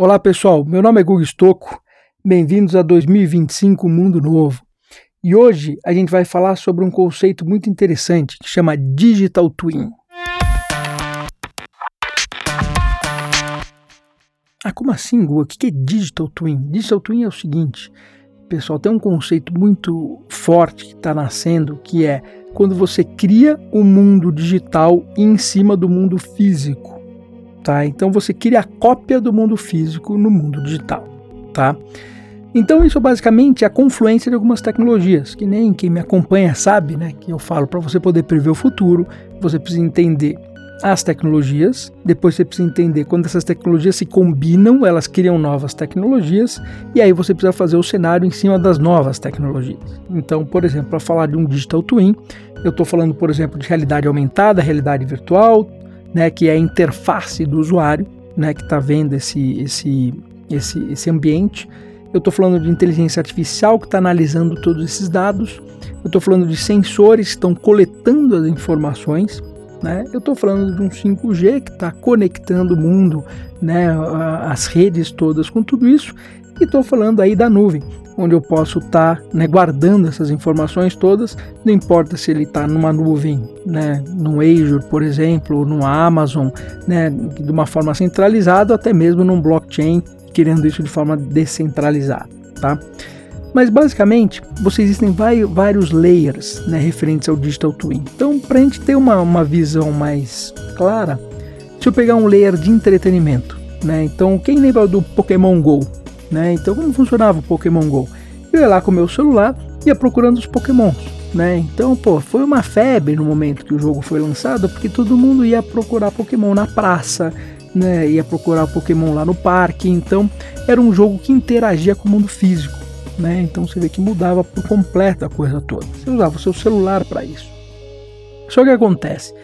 Olá pessoal, meu nome é Gugu Stocco, bem-vindos a 2025 Mundo Novo. E hoje a gente vai falar sobre um conceito muito interessante que chama Digital Twin. Ah, como assim, Gugu? O que é Digital Twin? Digital Twin é o seguinte, pessoal, tem um conceito muito forte que está nascendo que é quando você cria o um mundo digital em cima do mundo físico tá? Então você cria a cópia do mundo físico no mundo digital, tá? Então isso basicamente é a confluência de algumas tecnologias, que nem quem me acompanha sabe, né? Que eu falo para você poder prever o futuro, você precisa entender as tecnologias, depois você precisa entender quando essas tecnologias se combinam, elas criam novas tecnologias, e aí você precisa fazer o cenário em cima das novas tecnologias. Então, por exemplo, para falar de um digital twin, eu estou falando, por exemplo, de realidade aumentada, realidade virtual, né, que é a interface do usuário, né, que está vendo esse, esse, esse, esse ambiente. Eu estou falando de inteligência artificial que está analisando todos esses dados. Eu estou falando de sensores que estão coletando as informações. Né? Eu estou falando de um 5G que está conectando o mundo, né, as redes todas com tudo isso. E estou falando aí da nuvem, onde eu posso estar tá, né, guardando essas informações todas, não importa se ele está numa nuvem, né, no Azure, por exemplo, ou no Amazon, né, de uma forma centralizada, ou até mesmo num blockchain, querendo isso de forma descentralizada, tá? Mas basicamente, você existem vários layers né, referentes ao Digital Twin. Então, para a gente ter uma, uma visão mais clara, se eu pegar um layer de entretenimento, né? Então, quem lembra do Pokémon Go? Né? Então como funcionava o Pokémon Go? Eu ia lá com o meu celular, ia procurando os Pokémons, né? Então, pô, foi uma febre no momento que o jogo foi lançado, porque todo mundo ia procurar Pokémon na praça, né? Ia procurar Pokémon lá no parque, então era um jogo que interagia com o mundo físico, né? Então você vê que mudava por completo a coisa toda. Você usava o seu celular para isso. Só que acontece,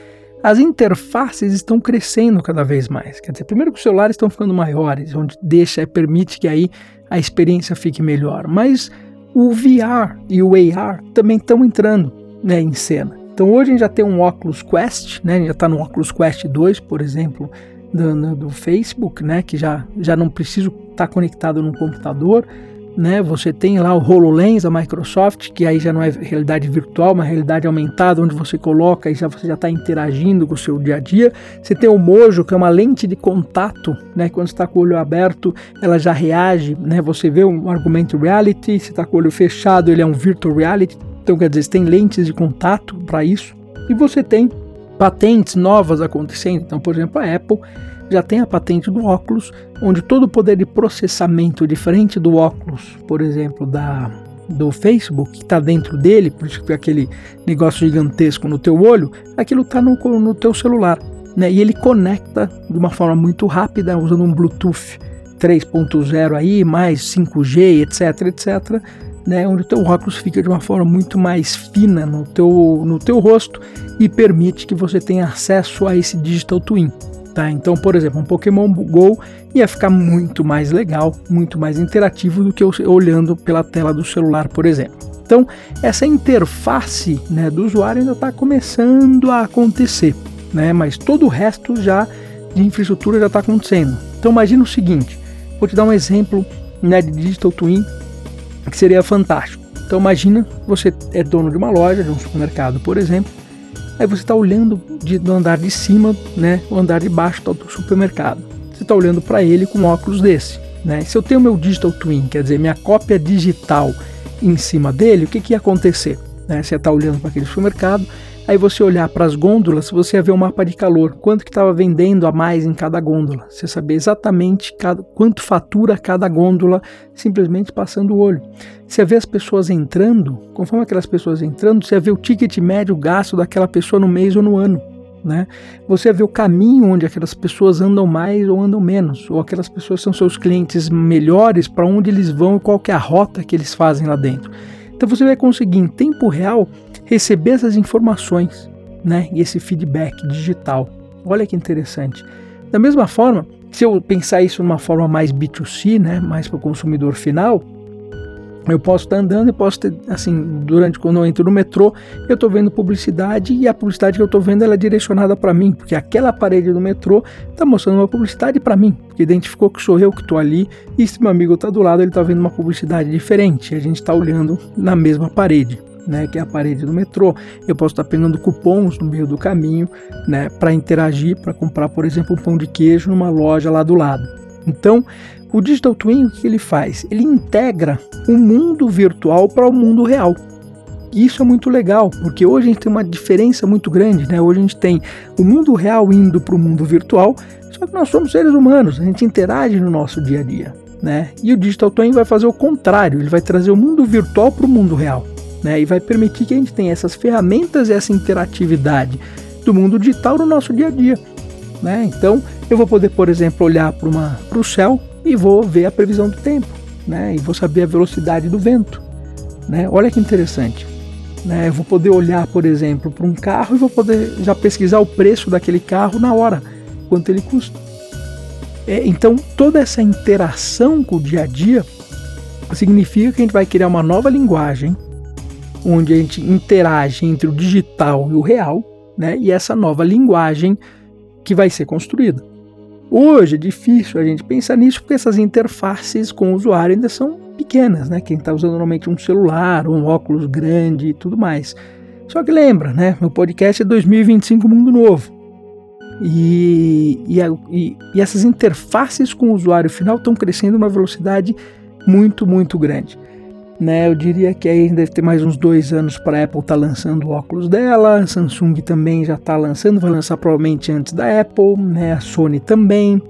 as interfaces estão crescendo cada vez mais. Quer dizer, primeiro que os celulares estão ficando maiores, onde deixa, permite que aí a experiência fique melhor. Mas o VR e o AR também estão entrando né, em cena. Então hoje a gente já tem um Oculus Quest, né, a gente já está no Oculus Quest 2, por exemplo, do, do, Facebook, né, que já, já não preciso estar tá conectado no computador né? Você tem lá o HoloLens da Microsoft, que aí já não é realidade virtual, mas realidade aumentada, onde você coloca e já você já está interagindo com o seu dia a dia. Você tem o Mojo, que é uma lente de contato, né? Quando está com o olho aberto, ela já reage, né? Você vê um argumento reality, se está com o olho fechado, ele é um virtual reality. Então, quer dizer, você tem lentes de contato para isso. E você tem patentes novas acontecendo. Então, por exemplo, a Apple já tem a patente do óculos, onde todo o poder de processamento diferente do óculos, por exemplo, da do Facebook que está dentro dele, por isso que aquele negócio gigantesco no teu olho, aquilo está no, no teu celular, né? E ele conecta de uma forma muito rápida usando um Bluetooth 3.0 aí, mais 5G, etc, etc, né? Onde o teu óculos fica de uma forma muito mais fina no teu, no teu rosto e permite que você tenha acesso a esse digital twin. Tá? Então, por exemplo, um Pokémon Go ia ficar muito mais legal, muito mais interativo do que olhando pela tela do celular, por exemplo. Então, essa interface né, do usuário ainda está começando a acontecer, né? mas todo o resto já de infraestrutura já está acontecendo. Então, imagina o seguinte: vou te dar um exemplo né, de Digital Twin que seria fantástico. Então, imagina você é dono de uma loja, de um supermercado, por exemplo Aí você está olhando de, do andar de cima, né, o andar de baixo do supermercado. Você está olhando para ele com óculos desse. Né? Se eu tenho meu digital twin, quer dizer, minha cópia digital em cima dele, o que, que ia acontecer? Né? Você está olhando para aquele supermercado, Aí você olhar para as gôndolas, você ia ver o mapa de calor, quanto que estava vendendo a mais em cada gôndola. Você saber exatamente cada, quanto fatura cada gôndola, simplesmente passando o olho. Você ia ver as pessoas entrando, conforme aquelas pessoas entrando, você ia ver o ticket médio gasto daquela pessoa no mês ou no ano. Né? Você ver o caminho onde aquelas pessoas andam mais ou andam menos, ou aquelas pessoas são seus clientes melhores, para onde eles vão e qual é a rota que eles fazem lá dentro. Então você vai conseguir em tempo real receber essas informações, né? E esse feedback digital. Olha que interessante. Da mesma forma, se eu pensar isso de uma forma mais B2C, né, mais para o consumidor final, Eu posso estar andando, eu posso ter, assim, durante quando eu entro no metrô, eu estou vendo publicidade e a publicidade que eu estou vendo ela é direcionada para mim, porque aquela parede do metrô está mostrando uma publicidade para mim, que identificou que sou eu que estou ali e se meu amigo está do lado, ele está vendo uma publicidade diferente, a gente está olhando na mesma parede. Né, que é a parede do metrô. Eu posso estar pegando cupons no meio do caminho, né, para interagir, para comprar, por exemplo, um pão de queijo numa loja lá do lado. Então, o Digital Twin, o que ele faz? Ele integra o mundo virtual para o mundo real. E isso é muito legal, porque hoje a gente tem uma diferença muito grande, né? Hoje a gente tem o mundo real indo para o mundo virtual, só que nós somos seres humanos, a gente interage no nosso dia a dia, né? E o Digital Twin vai fazer o contrário, ele vai trazer o mundo virtual para o mundo real, né? E vai permitir que a gente tenha essas ferramentas e essa interatividade do mundo digital no nosso dia a dia, né? Então, eu vou poder, por exemplo, olhar para o céu e vou ver a previsão do tempo, né? E vou saber a velocidade do vento, né? Olha que interessante. Né? Eu vou poder olhar, por exemplo, para um carro e vou poder já pesquisar o preço daquele carro na hora, quanto ele custa. É, então, toda essa interação com o dia a dia significa que a gente vai criar uma nova linguagem onde a gente interage entre o digital e o real, né? E essa nova linguagem que vai ser construída. Hoje é difícil a gente pensar nisso porque essas interfaces com o usuário ainda são pequenas, né? Quem está usando normalmente um celular, um óculos grande e tudo mais. Só que lembra, né? Meu podcast é 2025 Mundo Novo. E, e, e, e essas interfaces com o usuário final estão crescendo numa velocidade muito, muito grande. Né, eu diria que aí deve ter mais uns dois anos para a Apple estar tá lançando o óculos dela, a Samsung também já está lançando, vai lançar provavelmente antes da Apple, né, a Sony também.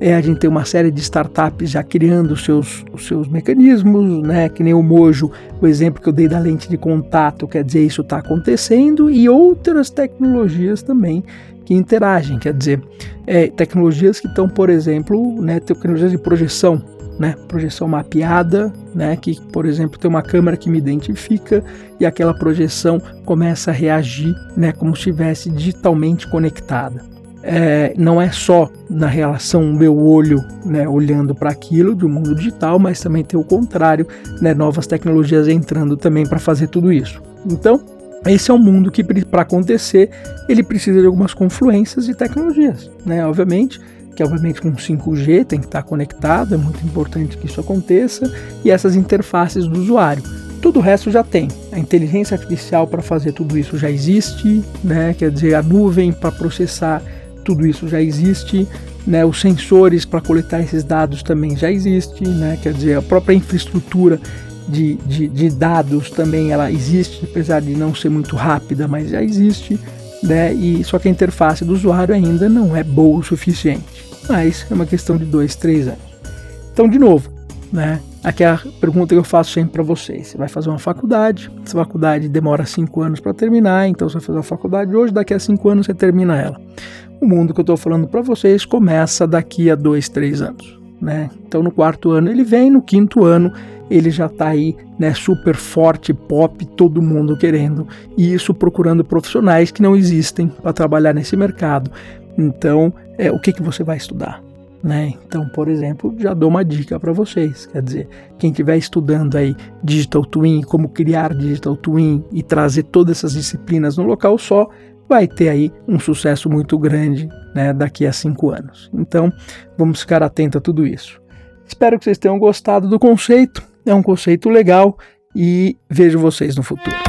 É, a gente tem uma série de startups já criando os seus, os seus mecanismos, né, que nem o Mojo, o exemplo que eu dei da lente de contato, quer dizer, isso está acontecendo, e outras tecnologias também que interagem, quer dizer, é, tecnologias que estão, por exemplo, né, tecnologias de projeção, né, projeção mapeada, né, que por exemplo tem uma câmera que me identifica e aquela projeção começa a reagir, né, como se estivesse digitalmente conectada. É, não é só na relação meu olho, né, olhando para aquilo do mundo digital, mas também tem o contrário, né, novas tecnologias entrando também para fazer tudo isso. Então esse é um mundo que para acontecer ele precisa de algumas confluências de tecnologias, né, obviamente que obviamente com 5G tem que estar conectado, é muito importante que isso aconteça, e essas interfaces do usuário. Tudo o resto já tem. A inteligência artificial para fazer tudo isso já existe, né? quer dizer, a nuvem para processar tudo isso já existe, né? os sensores para coletar esses dados também já existe, né? quer dizer, a própria infraestrutura de, de, de dados também ela existe, apesar de não ser muito rápida, mas já existe. Né? E só que a interface do usuário ainda não é boa o suficiente mas é uma questão de dois, três anos. Então, de novo, né? Aqui é a pergunta que eu faço sempre para vocês. Você vai fazer uma faculdade, essa faculdade demora cinco anos para terminar, então você vai fazer uma faculdade hoje, daqui a cinco anos você termina ela. O mundo que eu estou falando para vocês começa daqui a dois, três anos. Né? Então no quarto ano ele vem, no quinto ano ele já está aí, né, super forte, pop, todo mundo querendo, e isso procurando profissionais que não existem para trabalhar nesse mercado. Então, é, o que, que você vai estudar? Né? Então, por exemplo, já dou uma dica para vocês. Quer dizer, quem estiver estudando aí Digital Twin, como criar Digital Twin e trazer todas essas disciplinas no local só, vai ter aí um sucesso muito grande né, daqui a cinco anos. Então, vamos ficar atento a tudo isso. Espero que vocês tenham gostado do conceito. É um conceito legal e vejo vocês no futuro.